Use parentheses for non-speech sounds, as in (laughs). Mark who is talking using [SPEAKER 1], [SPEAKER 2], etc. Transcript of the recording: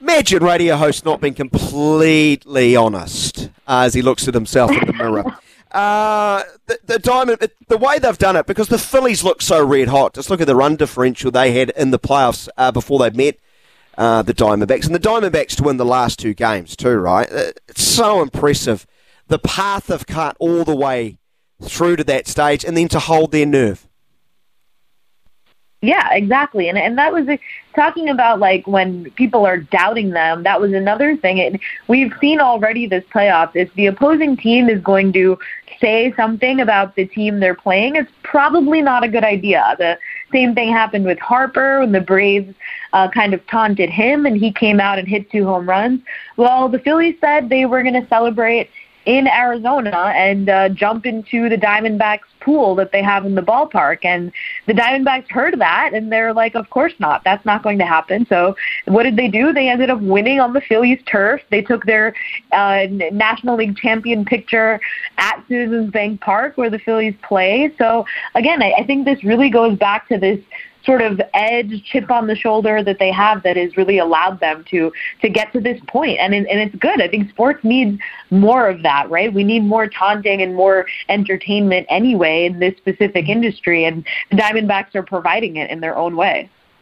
[SPEAKER 1] Imagine radio host not being completely honest uh, as he looks at himself in the mirror. (laughs) Uh, the, the diamond, the way they've done it, because the Phillies look so red hot. Just look at the run differential they had in the playoffs uh, before they met uh, the Diamondbacks, and the Diamondbacks to win the last two games too. Right? Uh, it's so impressive. The path they've cut all the way through to that stage, and then to hold their nerve.
[SPEAKER 2] Yeah, exactly. And and that was a, talking about like when people are doubting them. That was another thing. And we've seen already this playoffs. If the opposing team is going to say something about the team they're playing, it's probably not a good idea. The same thing happened with Harper when the Braves uh, kind of taunted him and he came out and hit two home runs. Well, the Phillies said they were going to celebrate in Arizona and uh, jump into the Diamondbacks pool that they have in the ballpark. And the Diamondbacks heard that and they're like, of course not. That's not going to happen. So what did they do? They ended up winning on the Phillies turf. They took their uh, National League champion picture at Citizens Bank Park where the Phillies play. So again, I, I think this really goes back to this sort of edge, chip on the shoulder that they have that has really allowed them to to get to this point. And and it's good. I think sports needs more of that, right? We need more taunting and more entertainment anyway in this specific industry, and the Diamondbacks are providing it in their own way.